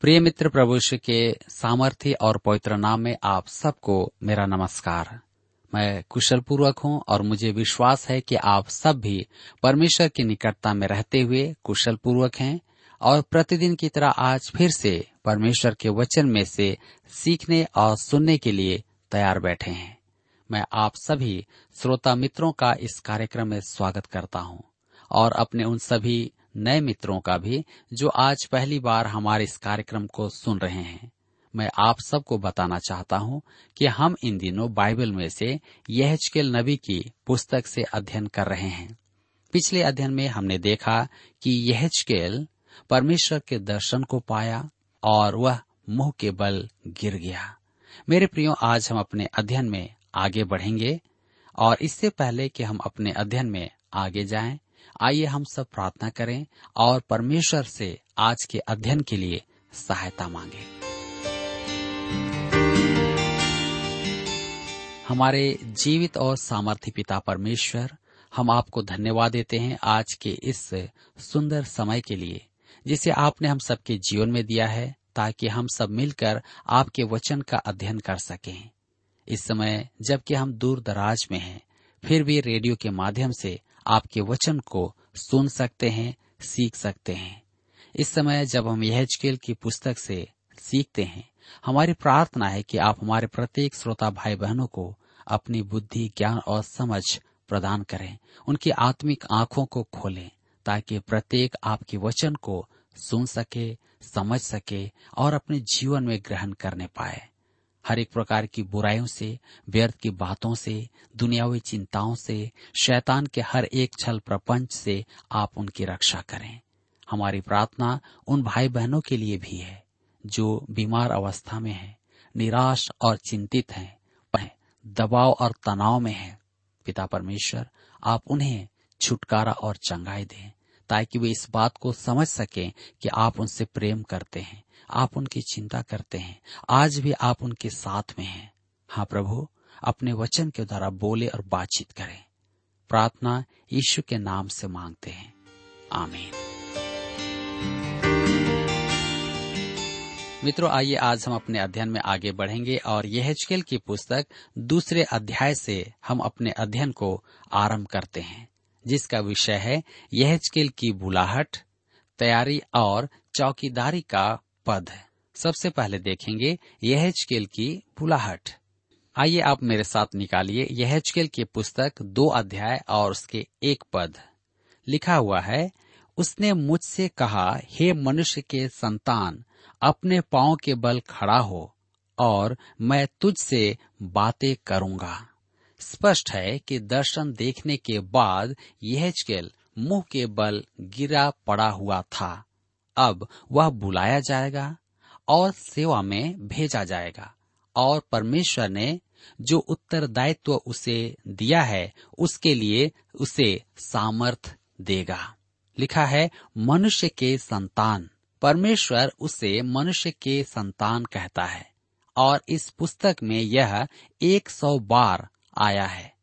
प्रिय मित्र प्रभु के सामर्थ्य और पवित्र नाम में आप सबको मेरा नमस्कार। मैं कुशल पूर्वक हूँ और मुझे विश्वास है कि आप सब भी परमेश्वर की निकटता में रहते हुए कुशल पूर्वक हैं और प्रतिदिन की तरह आज फिर से परमेश्वर के वचन में से सीखने और सुनने के लिए तैयार बैठे हैं। मैं आप सभी श्रोता मित्रों का इस कार्यक्रम में स्वागत करता हूँ और अपने उन सभी नए मित्रों का भी, जो आज पहली बार हमारे इस कार्यक्रम को सुन रहे हैं। मैं आप सबको बताना चाहता हूँ कि हम इन दिनों बाइबल में से यहजकेल नबी की पुस्तक से अध्ययन कर रहे हैं। पिछले अध्ययन में हमने देखा कि यहजकेल परमेश्वर के दर्शन को पाया और वह मुँह के बल गिर गया। मेरे प्रियो, आज हम अपने अध्ययन में आगे बढ़ेंगे और इससे पहले कि हम अपने अध्ययन में आगे जाएँ आइए हम सब प्रार्थना करें और परमेश्वर से आज के अध्ययन के लिए सहायता मांगे। हमारे जीवित और सामर्थ्य पिता परमेश्वर, हम आपको धन्यवाद देते हैं आज के इस सुंदर समय के लिए, जिसे आपने हम सबके जीवन में दिया है, ताकि हम सब मिलकर आपके वचन का अध्ययन कर सकें। इस समय जबकि हम दूर दराज में हैं, फिर भी रेडियो के माध्यम से आपके वचन को सुन सकते हैं, सीख सकते हैं। इस समय जब हम यहजकेल की पुस्तक से सीखते हैं, हमारी प्रार्थना है कि आप हमारे प्रत्येक श्रोता भाई बहनों को अपनी बुद्धि, ज्ञान और समझ प्रदान करें, उनकी आत्मिक आँखों को खोलें, ताकि प्रत्येक आपके वचन को सुन सके, समझ सके और अपने जीवन में ग्रहण करने पाए। हर एक प्रकार की बुराइयों से व्यर्थ की बातों से दुनियावी चिंताओं से शैतान के हर एक छल प्रपंच से आप उनकी रक्षा करें हमारी प्रार्थना उन भाई बहनों के लिए भी है जो बीमार अवस्था में हैं, निराश और चिंतित हैं, दबाव और तनाव में हैं। पिता परमेश्वर आप उन्हें छुटकारा और चंगाई दें ताकि वे इस बात को समझ सकें कि आप उनसे प्रेम करते हैं आप उनकी चिंता करते हैं। आज भी आप उनके साथ में हैं। हाँ प्रभु, अपने वचन के द्वारा बोले और बातचीत करें। प्रार्थना यीशु के नाम से मांगते हैं। आमीन। मित्रों, आइए आज हम अपने अध्ययन में आगे बढ़ेंगे और यहजकेल की पुस्तक दूसरे अध्याय से हम अपने अध्ययन को आरंभ करते हैं, जिसका विषय है यहजकेल की बुलाहट, तैयारी और चौकीदारी का पद सबसे पहले देखेंगे यहजकेल की बुलाहट आइए आप मेरे साथ निकालिए यहजकेल की पुस्तक दो अध्याय और उसके एक पद। लिखा हुआ है, उसने मुझसे कहा, हे मनुष्य के संतान, अपने पाँव के बल खड़ा हो और मैं तुझसे बातें करूँगा। स्पष्ट है कि दर्शन देखने के बाद यहजकेल मुँह के बल गिरा पड़ा हुआ था। अब वह बुलाया जाएगा और सेवा में भेजा जाएगा। और परमेश्वर ने जो उत्तरदायित्व उसे दिया है, उसके लिए उसे सामर्थ देगा। लिखा है, मनुष्य के संतान। परमेश्वर उसे मनुष्य के संतान कहता है। और इस पुस्तक में यह एक सौ बार आया है।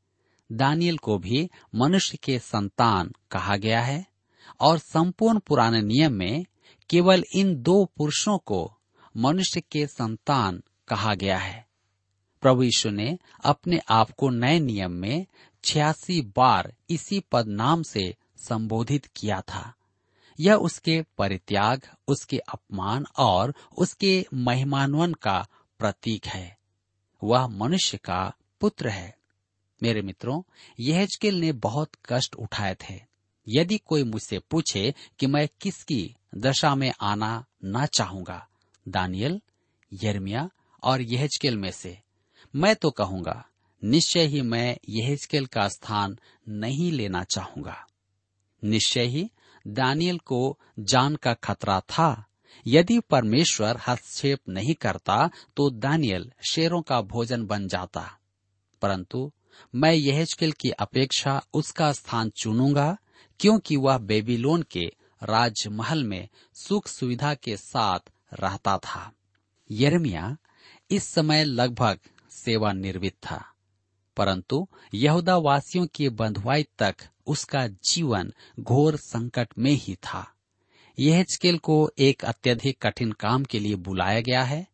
दानियल को भी मनुष्य के संतान कहा गया है। और संपूर्ण पुराने नियम में केवल इन दो पुरुषों को मनुष्य के संतान कहा गया है। प्रभु यीशु ने अपने आप को नए नियम में छियासी बार इसी पद नाम से संबोधित किया था। यह उसके परित्याग, उसके अपमान और उसके महिमान्वन का प्रतीक है। वह मनुष्य का पुत्र है। मेरे मित्रों, यहजकेल ने बहुत कष्ट उठाए थे। यदि कोई मुझसे पूछे कि मैं किसकी दशा में आना ना चाहूँगा। दानियल यर्मिया और यहजकेल में से। मैं तो कहूँगा, निश्चय ही मैं यहजकेल का स्थान नहीं लेना चाहूँगा। निश्चय ही दानियल को जान का खतरा था। यदि परमेश्वर हस्तक्षेप नहीं करता तो दानियल शेरों का भोजन बन जाता। परंतु मैं यहजकेल की अपेक्षा उसका स्थान चुनूँगा, क्योंकि वह बेबीलोन के राजमहल में सुख सुविधा के साथ रहता था। यर्मिया इस समय लगभग सेवानिवृत्त था, परंतु यहूदा वासियों की बंधुआई तक उसका जीवन घोर संकट में ही था। यहजकेल को एक अत्यधिक कठिन काम के लिए बुलाया गया है।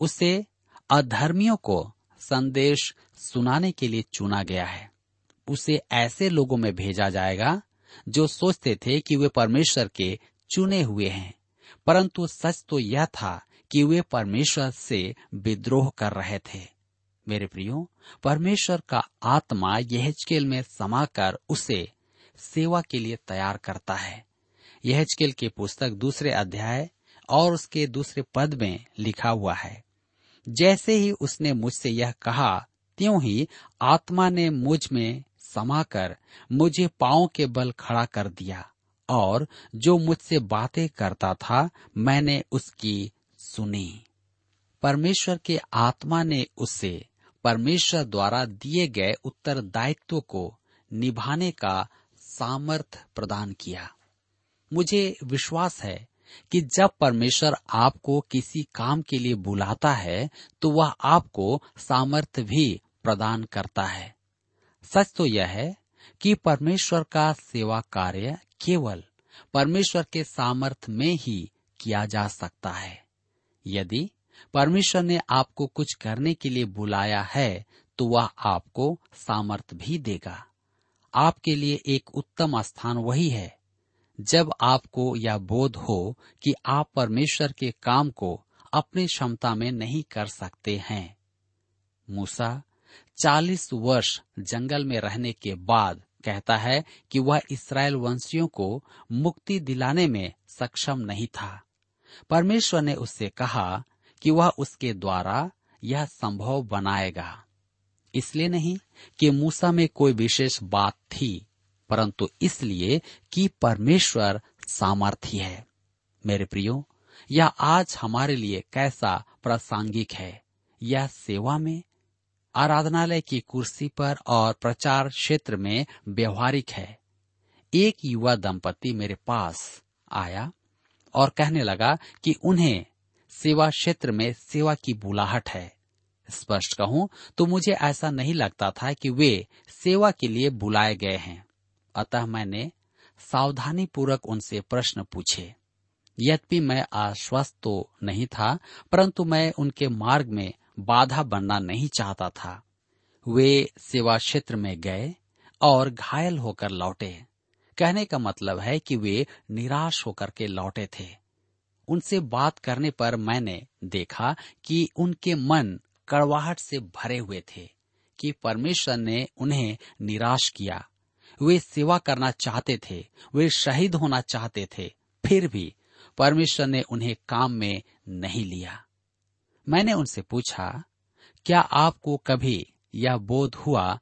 उसे अधर्मियों को संदेश सुनाने के लिए चुना गया है। उसे ऐसे लोगों में भेजा जाएगा जो सोचते थे कि वे परमेश्वर के चुने हुए हैं। परंतु सच तो यह था कि वे परमेश्वर से विद्रोह कर रहे थे। मेरे प्रियो, परमेश्वर का आत्मा यहजकेल में समाकर उसे सेवा के लिए तैयार करता है। यहजकेल की पुस्तक दूसरे अध्याय और उसके दूसरे पद में लिखा हुआ है, जैसे ही उसने मुझसे यह कहा, त्यों ही आत्मा ने मुझमें समाकर मुझे पाँव के बल खड़ा कर दिया और जो मुझसे बातें करता था, मैंने उसकी सुनी। परमेश्वर के आत्मा ने उसे परमेश्वर द्वारा दिए गए उत्तरदायित्व को निभाने का सामर्थ प्रदान किया। मुझे विश्वास है कि जब परमेश्वर आपको किसी काम के लिए बुलाता है तो वह आपको सामर्थ्य भी प्रदान करता है। सच तो यह है कि परमेश्वर का सेवा कार्य केवल परमेश्वर के सामर्थ्य में ही किया जा सकता है। यदि परमेश्वर ने आपको कुछ करने के लिए बुलाया है तो वह आपको सामर्थ भी देगा। आपके लिए एक उत्तम स्थान वही है। जब आपको यह बोध हो कि आप परमेश्वर के काम को अपनी क्षमता में नहीं कर सकते हैं। मूसा चालीस वर्ष जंगल में रहने के बाद कहता है कि वह इसराइल वंशियों को मुक्ति दिलाने में सक्षम नहीं था। परमेश्वर ने उससे कहा कि वह उसके द्वारा यह संभव बनाएगा। इसलिए नहीं कि मूसा में कोई विशेष बात थी, परंतु इसलिए कि परमेश्वर सामर्थ्य है। मेरे प्रियो, यह आज हमारे लिए कैसा प्रासंगिक है। यह सेवा में आराधनालय की कुर्सी पर और प्रचार क्षेत्र में व्यवहारिक है। एक युवा दंपति मेरे पास आया और कहने लगा कि उन्हें सेवा क्षेत्र में सेवा की बुलाहट है। स्पष्ट कहूँ तो मुझे ऐसा नहीं लगता था कि वे सेवा के लिए बुलाए गए हैं। अतः मैंने सावधानी पूर्वक उनसे प्रश्न पूछे। यद्यपि मैं आश्वस्त तो नहीं था, परंतु मैं उनके मार्ग में बाधा बनना नहीं चाहता था। वे सेवा क्षेत्र में गए और घायल होकर लौटे। कहने का मतलब है कि वे निराश होकर के लौटे थे। उनसे बात करने पर मैंने देखा कि उनके मन कड़वाहट से भरे हुए थे कि परमेश्वर ने उन्हें निराश किया। वे सेवा करना चाहते थे, वे शहीद होना चाहते थे, फिर भी परमेश्वर ने उन्हें काम में नहीं लिया। मैंने उनसे पूछा, क्या आपको कभी यह बोध हुआ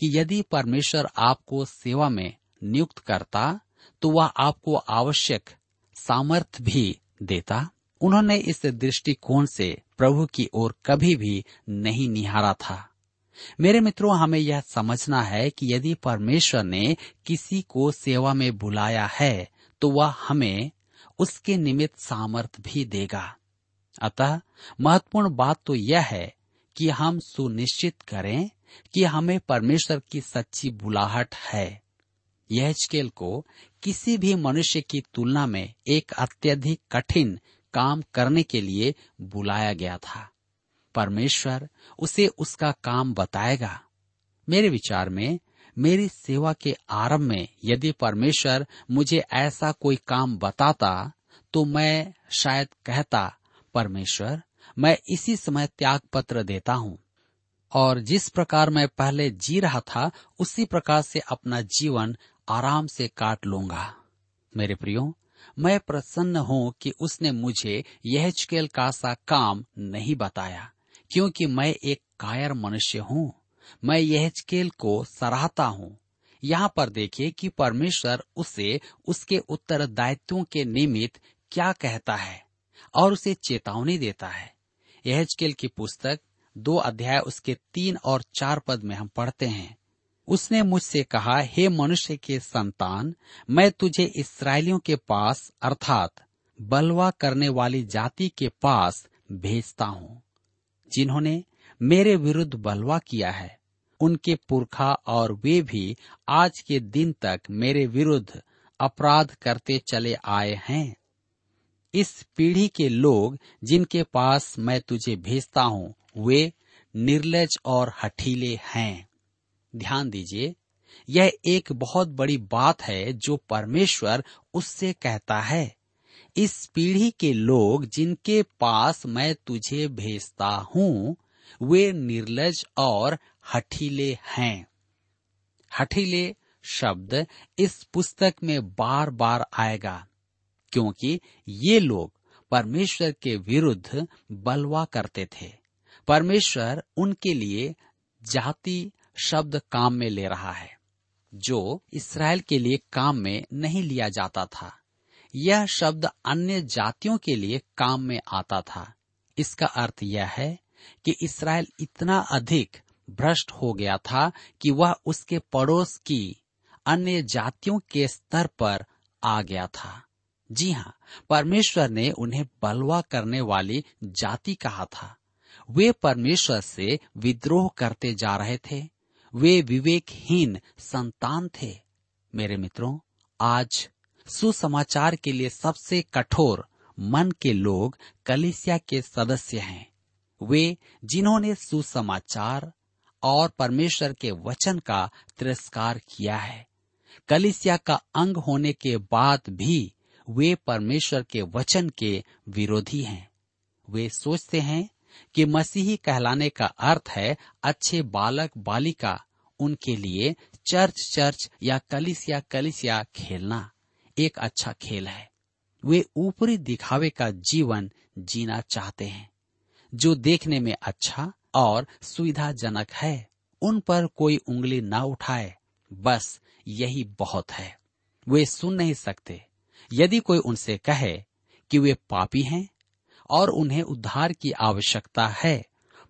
कि यदि परमेश्वर आपको सेवा में नियुक्त करता तो वह आपको आवश्यक सामर्थ्य भी देता? उन्होंने इस दृष्टिकोण से प्रभु की ओर कभी भी नहीं निहारा था। मेरे मित्रों, हमें यह समझना है कि यदि परमेश्वर ने किसी को सेवा में बुलाया है तो वह हमें उसके निमित्त सामर्थ भी देगा। अतः महत्वपूर्ण बात तो यह है कि हम सुनिश्चित करें कि हमें परमेश्वर की सच्ची बुलाहट है। यह स्केल को किसी भी मनुष्य की तुलना में एक अत्यधिक कठिन काम करने के लिए बुलाया गया था। परमेश्वर उसे उसका काम बताएगा। मेरे विचार में, मेरी सेवा के आरंभ में यदि परमेश्वर मुझे ऐसा कोई काम बताता तो मैं शायद कहता परमेश्वर, मैं इसी समय त्याग पत्र देता हूँ। और जिस प्रकार मैं पहले जी रहा था, उसी प्रकार से अपना जीवन आराम से काट लूँगा। मेरे प्रियो, मैं प्रसन्न हूँ कि उसने मुझे यह का सा काम नहीं बताया, क्योंकि मैं एक कायर मनुष्य हूँ। मैं यह को सराहता हूँ। यहाँ पर देखिए कि परमेश्वर उसे उसके उत्तरदायित्वों के निमित्त क्या कहता है। और उसे चेतावनी देता है। यहजकेल की पुस्तक, दो अध्याय उसके तीन और चार पद में हम पढ़ते हैं। उसने मुझसे कहा, हे मनुष्य के संतान, मैं तुझे इसराइलियों के पास, अर्थात बलवा करने वाली जाति के पास भेजता हूँ, जिन्होंने मेरे विरुद्ध बलवा किया है। उनके पुरखा और वे भी आज के दिन तक मेरे विरुद्ध अपराध करते चले आए हैं। इस पीढ़ी के लोग जिनके पास मैं तुझे भेजता हूँ, वे निर्लज और हठीले हैं। ध्यान दीजिए, यह एक बहुत बड़ी बात है जो परमेश्वर उससे कहता है। इस पीढ़ी के लोग जिनके पास मैं तुझे भेजता हूँ, वे निर्लज और हठीले हैं। हठीले शब्द इस पुस्तक में बार बार आएगा। क्योंकि ये लोग परमेश्वर के विरुद्ध बलवा करते थे। परमेश्वर उनके लिए जाति शब्द काम में ले रहा है, जो इसराइल के लिए काम में नहीं लिया जाता था। यह शब्द अन्य जातियों के लिए काम में आता था। इसका अर्थ यह है कि इसराइल इतना अधिक भ्रष्ट हो गया था कि वह उसके पड़ोस की अन्य जातियों के स्तर पर आ गया था। जी हाँ परमेश्वर ने उन्हें बलवा करने वाली जाति कहा था। वे परमेश्वर से विद्रोह करते जा रहे थे। वे विवेकहीन संतान थे। मेरे मित्रों, आज सुसमाचार के लिए सबसे कठोर मन के लोग कलिसिया के सदस्य हैं। वे जिन्होंने सुसमाचार और परमेश्वर के वचन का तिरस्कार किया है। कलिसिया का अंग होने के बाद भी वे परमेश्वर के वचन के विरोधी हैं। वे सोचते हैं कि मसीही कहलाने का अर्थ है अच्छे बालक बालिका, उनके लिए चर्च चर्च या कलिसिया कलिसिया खेलना एक अच्छा खेल है। वे ऊपरी दिखावे का जीवन जीना चाहते हैं, जो देखने में अच्छा और सुविधाजनक है। उन पर कोई उंगली ना उठाए, बस यही बहुत है। वे सुन नहीं सकते। यदि कोई उनसे कहे कि वे पापी हैं और उन्हें उद्धार की आवश्यकता है,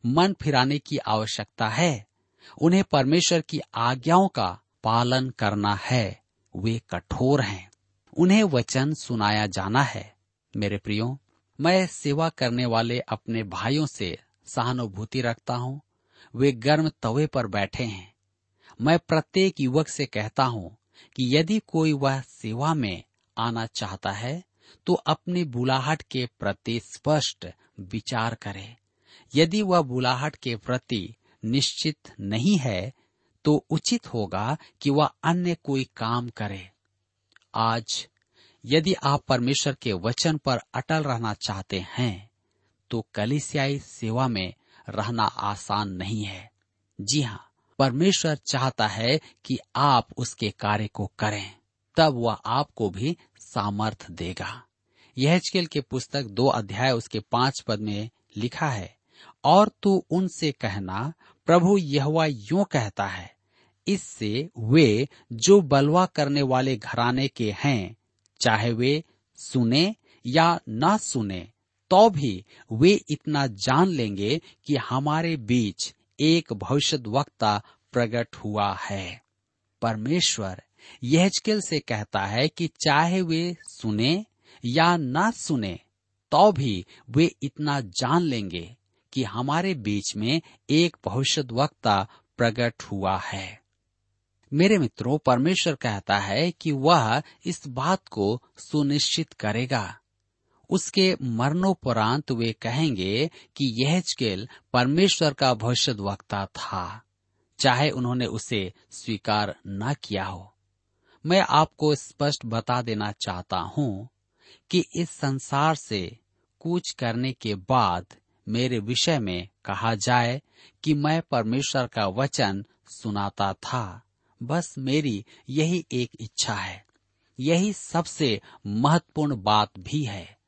मन फिराने की आवश्यकता है, उन्हें परमेश्वर की आज्ञाओं का पालन करना है, वे कठोर हैं। उन्हें वचन सुनाया जाना है। मेरे प्रियो, मैं सेवा करने वाले अपने भाइयों से सहानुभूति रखता हूँ। वे गर्म तवे पर बैठे हैं। मैं प्रत्येक युवक से कहता हूँ कि यदि कोई वह सेवा में आना चाहता है तो अपने बुलाहट के प्रति स्पष्ट विचार करे। यदि वह बुलाहट के प्रति निश्चित नहीं है तो उचित होगा कि वह अन्य कोई काम करे। आज, यदि आप परमेश्वर के वचन पर अटल रहना चाहते हैं तो कलिसियाई सेवा में रहना आसान नहीं है। जी हाँ परमेश्वर चाहता है कि आप उसके कार्य को करें। तब वह आपको भी सामर्थ देगा। यह के पुस्तक दो अध्याय उसके पाँच पद में लिखा है, और तू उनसे कहना, प्रभु यहवा यूँ कहता है, इससे वे जो बलवा करने वाले घराने के हैं, चाहे वे सुने या ना सुने तो भी वे इतना जान लेंगे कि हमारे बीच एक भविष्य वक्ता प्रकट हुआ है। परमेश्वर यहजकेल से कहता है कि चाहे वे सुने या ना सुने तो भी वे इतना जान लेंगे कि हमारे बीच में एक भविष्य वक्ता प्रकट हुआ है। मेरे मित्रों, परमेश्वर कहता है कि वह इस बात को सुनिश्चित करेगा। उसके मरणोपरांत वे कहेंगे कि यह परमेश्वर का भविष्य वक्ता था, चाहे उन्होंने उसे स्वीकार न किया हो। मैं आपको स्पष्ट बता देना चाहता हूँ कि इस संसार से कूच करने के बाद मेरे विषय में कहा जाए कि मैं परमेश्वर का वचन सुनाता था। बस मेरी यही एक इच्छा है। यही सबसे महत्वपूर्ण बात भी है।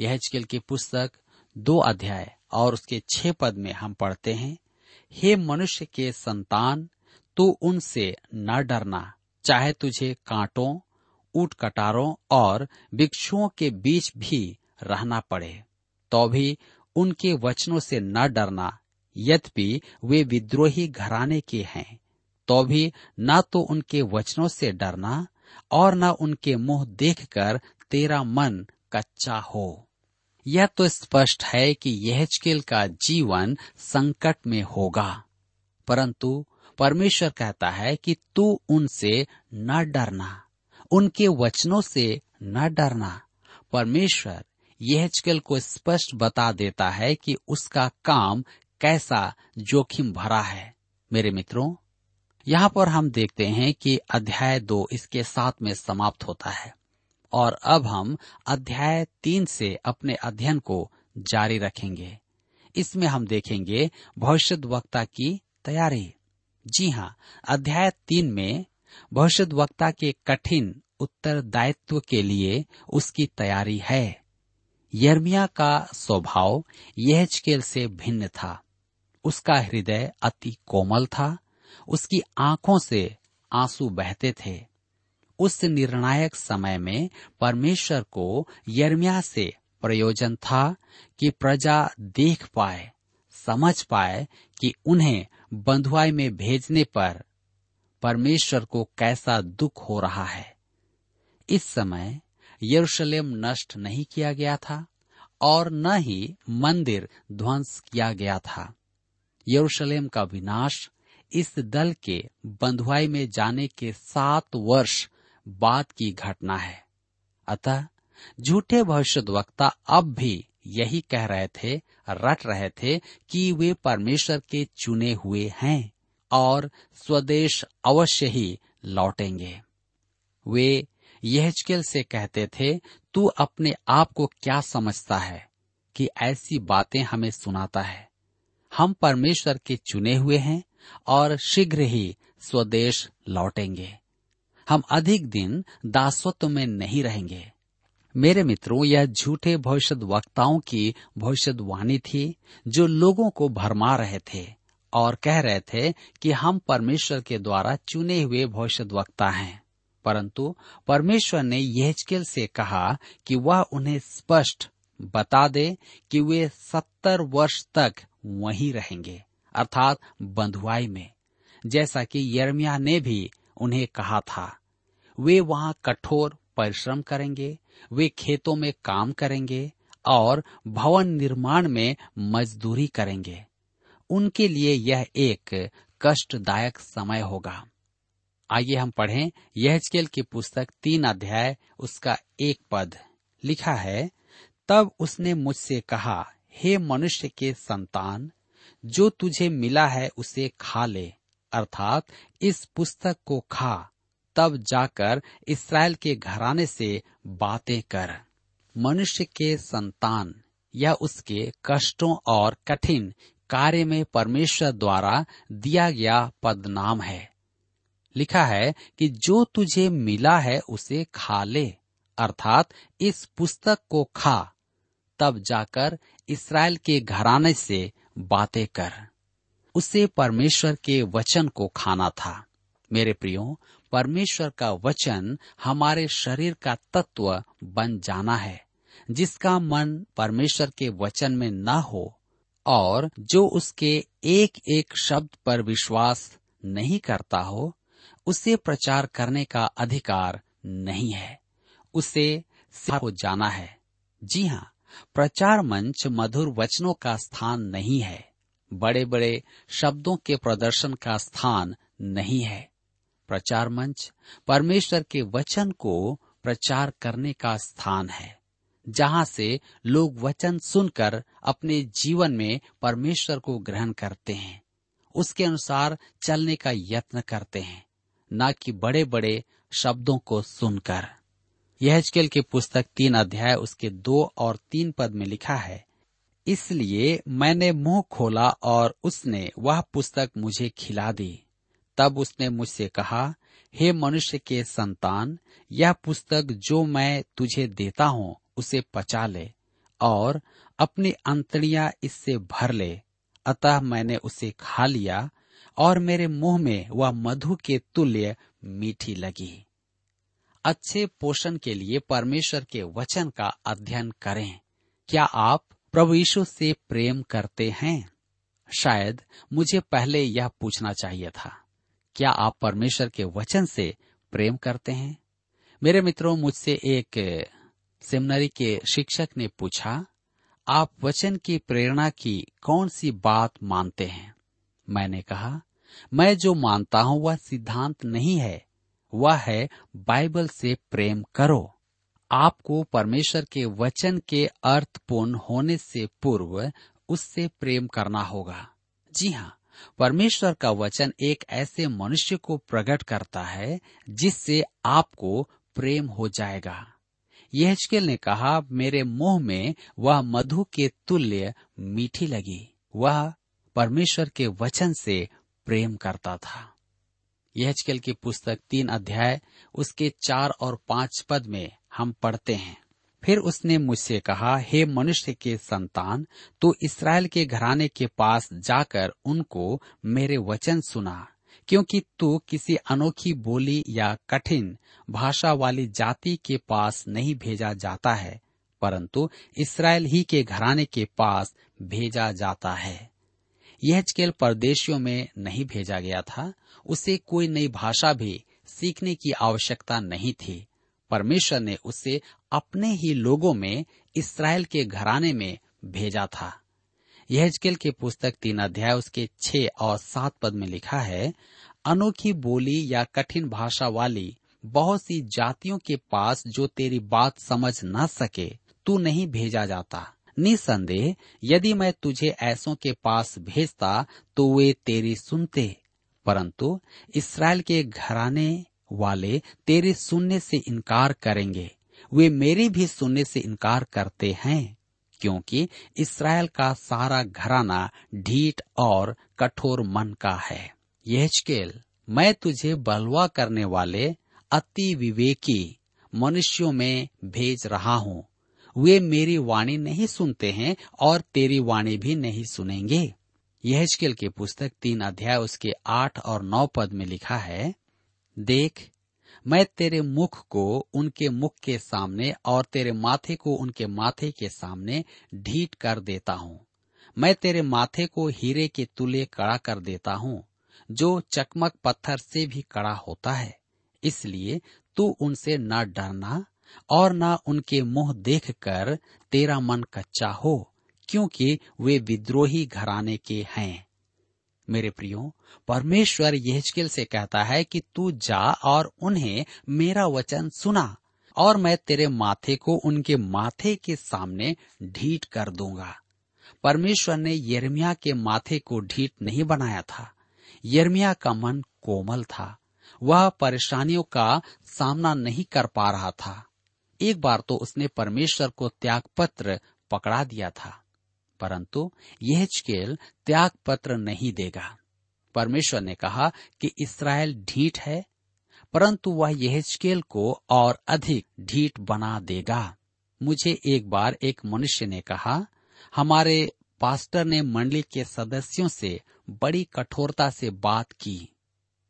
यह की पुस्तक दो अध्याय और उसके छह पद में हम पढ़ते हैं, हे मनुष्य के संतान, तू उनसे न डरना। चाहे तुझे कांटों, ऊट कटारों और भिक्षुओं के बीच भी रहना पड़े तो भी उनके वचनों से न डरना। यद्यपि वे विद्रोही घराने के हैं तो भी न तो उनके वचनों से डरना और न उनके मुँह देखकर तेरा मन कच्चा हो। यह तो स्पष्ट है कि यह का जीवन संकट में होगा, परंतु परमेश्वर कहता है कि तू उनसे न डरना, उनके वचनों से न डरना। परमेश्वर यहजकेल को स्पष्ट बता देता है कि उसका काम कैसा जोखिम भरा है। मेरे मित्रों, यहाँ पर हम देखते हैं कि अध्याय दो इसके साथ में समाप्त होता है, और अब हम अध्याय तीन से अपने अध्ययन को जारी रखेंगे। इसमें हम देखेंगे भविष्य वक्ता की तैयारी। जी हाँ अध्याय तीन में भविष्य वक्ता के कठिन उत्तरदायित्व के लिए उसकी तैयारी है। यर्मिया का स्वभाव यहजकेल से भिन्न था। उसका हृदय अति कोमल था, उसकी आँखों से आँसू बहते थे। उस निर्णायक समय में परमेश्वर को यर्मिया से प्रयोजन था कि प्रजा देख पाए, समझ पाए कि उन्हें बंधुआई में भेजने पर परमेश्वर को कैसा दुख हो रहा है। इस समय यरूशलेम नष्ट नहीं किया गया था और न ही मंदिर ध्वंस किया गया था। यरूशलेम का विनाश इस दल के बंधुआई में जाने के सात वर्ष बाद की घटना है। अतः झूठे भविष्य वक्ता अब भी यही कह रहे थे, रट रहे थे कि वे परमेश्वर के चुने हुए हैं और स्वदेश अवश्य ही लौटेंगे। वे यहजकेल से कहते थे, तू अपने आप को क्या समझता है कि ऐसी बातें हमें सुनाता है? हम परमेश्वर के चुने हुए हैं और शीघ्र ही स्वदेश लौटेंगे। हम अधिक दिन दासत्व में नहीं रहेंगे। मेरे मित्रों, यह झूठे भविष्य वक्ताओं की भविष्यवाणी थी जो लोगों को भरमा रहे थे और कह रहे थे कि हम परमेश्वर के द्वारा चुने हुए भविष्य वक्ता हैं। परंतु परमेश्वर ने यहजकेल से कहा कि वह उन्हें स्पष्ट बता दे कि वे सत्तर वर्ष तक वहीं रहेंगे, अर्थात बंधुआई में। जैसा कि यरमिया ने भी उन्हें कहा था, वे वहाँ कठोर परिश्रम करेंगे, वे खेतों में काम करेंगे और भवन निर्माण में मजदूरी करेंगे। उनके लिए यह एक कष्टदायक समय होगा। आइए हम पढ़ें यहजकेल की पुस्तक तीन अध्याय, उसका एक पद। लिखा है, तब उसने मुझसे कहा, हे मनुष्य के संतान, जो तुझे मिला है उसे खा ले, अर्थात इस पुस्तक को खा तब जाकर इसराइल के घराने से बातें कर। मनुष्य के संतान या उसके कष्टों और कठिन कार्य में परमेश्वर द्वारा दिया गया पदनाम है। लिखा है कि जो तुझे मिला है उसे खा ले, अर्थात इस पुस्तक को खा। तब जाकर इसराइल के घराने से बातें कर। उसे परमेश्वर के वचन को खाना था। मेरे प्रियो परमेश्वर का वचन हमारे शरीर का तत्व बन जाना है, जिसका मन परमेश्वर के वचन में न हो, और जो उसके एक एक शब्द पर विश्वास नहीं करता हो, उसे प्रचार करने का अधिकार नहीं है। उसे हो जाना है। जी हाँ प्रचार मंच मधुर वचनों का स्थान नहीं है। बड़े बड़े शब्दों के प्रदर्शन का स्थान नहीं है। प्रचार मंच, परमेश्वर के वचन को प्रचार करने का स्थान है, जहाँ से लोग वचन सुनकर अपने जीवन में परमेश्वर को ग्रहण करते हैं। उसके अनुसार चलने का यत्न करते हैं, न कि बड़े बड़े शब्दों को सुनकर। यह की पुस्तक तीन अध्याय उसके दो और तीन पद में लिखा है, इसलिए मैंने मुँह खोला और उसने वह पुस्तक मुझे खिला दी। तब उसने मुझसे कहा, हे मनुष्य के संतान, यह पुस्तक जो मैं तुझे देता हूँ, उसे पचा ले और अपनी अंतड़ियाँ इससे भर ले। अतः मैंने उसे खा लिया और मेरे मुँह में वह मधु के तुल्य मीठी लगी। अच्छे पोषण के लिए परमेश्वर के वचन का अध्ययन करें। क्या आप प्रभु यीशु से प्रेम करते हैं? शायद मुझे पहले यह पूछना चाहिए था। क्या आप परमेश्वर के वचन से प्रेम करते हैं? मेरे मित्रों, मुझसे एक सेमिनरी के शिक्षक ने पूछा, आप वचन की प्रेरणा की कौन सी बात मानते हैं? मैंने कहा, मैं जो मानता हूँ वह सिद्धांत नहीं है, वह है बाइबल से प्रेम करो। आपको परमेश्वर के वचन के अर्थपूर्ण होने से पूर्व उससे प्रेम करना होगा। जी हाँ परमेश्वर का वचन एक ऐसे मनुष्य को प्रकट करता है जिससे आपको प्रेम हो जाएगा। यहल ने कहा, मेरे मुँह में वह मधु के तुल्य मीठी लगी। वह परमेश्वर के वचन से प्रेम करता था। यहल की पुस्तक तीन अध्याय, उसके चार और पाँच पद में हम पढ़ते हैं। फिर उसने मुझसे कहा, हे मनुष्य के संतान, तू इसराइल के घराने के पास जाकर उनको मेरे वचन सुना, क्योंकि तू किसी अनोखी बोली या कठिन भाषा वाली जाति के पास नहीं भेजा जाता है, परंतु इसराइल ही के घराने के पास भेजा जाता है। यह चकेल परदेशियों में नहीं भेजा गया था, उसे कोई नई भाषा भी सीखने की आवश्यकता नहीं थी। परमेश्वर ने उसे अपने ही लोगों में इसराइल के घराने में भेजा था। यहजकेल के पुस्तक तीन अध्याय उसके छह और सात पद में लिखा है, अनोखी बोली या कठिन भाषा वाली बहुत सी जातियों के पास जो तेरी बात समझ न सके, तू नहीं भेजा जाता। निसंदेह, यदि मैं तुझे ऐसों के पास भेजता तो वे तेरी सुनते। परंतु इसराइल के घराने वाले तेरे सुनने से इनकार करेंगे। वे मेरी भी सुनने से इनकार करते हैं, क्योंकि इसराइल का सारा घराना ढीठ और कठोर मन का है। यहल मैं तुझे बलवा करने वाले अति विवेकी मनुष्यों में भेज रहा हूँ। वे मेरी वाणी नहीं सुनते हैं और तेरी वाणी भी नहीं सुनेंगे। यहल की पुस्तक तीन अध्याय उसके आठ और नौ पद में लिखा है देख, मैं तेरे मुख को उनके मुख के सामने और तेरे माथे को उनके माथे के सामने ढीट कर देता हूँ। मैं तेरे माथे को हीरे के तुले कड़ा कर देता हूँ, जो चकमक पत्थर से भी कड़ा होता है। इसलिए तू उनसे न डरना और न उनके मुँह देखकर तेरा मन कच्चा हो, क्योंकि वे विद्रोही घराने के हैं। मेरे प्रियो, परमेश्वर यहल से कहता है कि तू जा और उन्हें मेरा वचन सुना और मैं तेरे माथे को उनके माथे के सामने ढीट कर दूँगा। परमेश्वर ने यर्मिया के माथे को ढीट नहीं बनाया था। यर्मिया का मन कोमल था। वह परेशानियों का सामना नहीं कर पा रहा था। एक बार तो उसने परमेश्वर को त्याग पत्र पकड़ा दिया था। परंतु यह त्याग पत्र नहीं देगा। परमेश्वर ने कहा कि इसराइल ढीठ है, परंतु वह यहचकेल को और अधिक ढीठ बना देगा। मुझे एक बार एक मनुष्य ने कहा, हमारे पास्टर ने मंडली के सदस्यों से बड़ी कठोरता से बात की।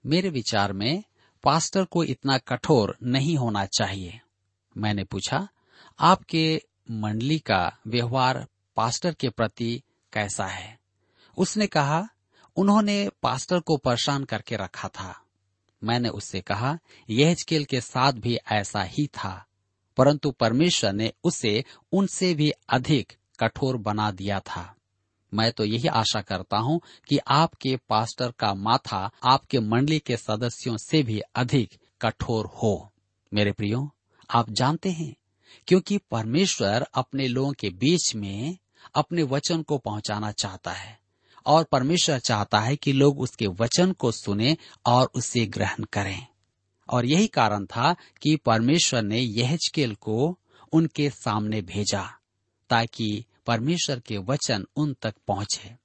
मेरे विचार में पास्टर को इतना कठोर नहीं होना चाहिए। मैंने पूछा, आपके मंडली का व्यवहार पास्टर के प्रति कैसा है? उसने कहा, उन्होंने पास्टर को परेशान करके रखा था। मैंने उससे कहा, यह के साथ भी ऐसा ही था, परंतु परमेश्वर ने उसे उनसे भी अधिक कठोर बना दिया था। मैं तो यही आशा करता हूँ कि आपके पास्टर का माथा आपके मंडली के सदस्यों से भी अधिक कठोर हो। मेरे प्रियो, आप जानते हैं क्योंकि परमेश्वर अपने लोगों के बीच में अपने वचन को पहुंचाना चाहता है और परमेश्वर चाहता है कि लोग उसके वचन को सुने और उसे ग्रहण करें। और यही कारण था कि परमेश्वर ने यहजकेल को उनके सामने भेजा ताकि परमेश्वर के वचन उन तक पहुँचे।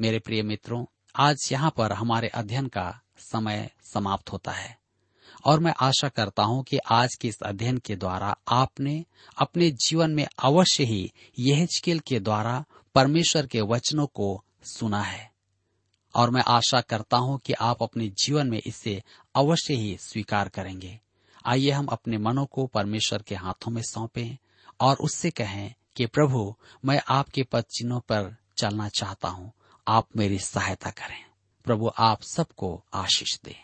मेरे प्रिय मित्रों, आज यहाँ पर हमारे अध्ययन का समय समाप्त होता है। और मैं आशा करता हूँ कि आज के इस अध्ययन के द्वारा आपने अपने जीवन में अवश्य ही यह के द्वारा परमेश्वर के वचनों को सुना है। और मैं आशा करता हूँ कि आप अपने जीवन में इसे अवश्य ही स्वीकार करेंगे। आइए हम अपने मनों को परमेश्वर के हाथों में सौंपें और उससे कहें कि प्रभु, मैं आपके पद चिन्हों पर चलना चाहता हूँ। आप मेरी सहायता करें। प्रभु, आप सबको आशीष दें।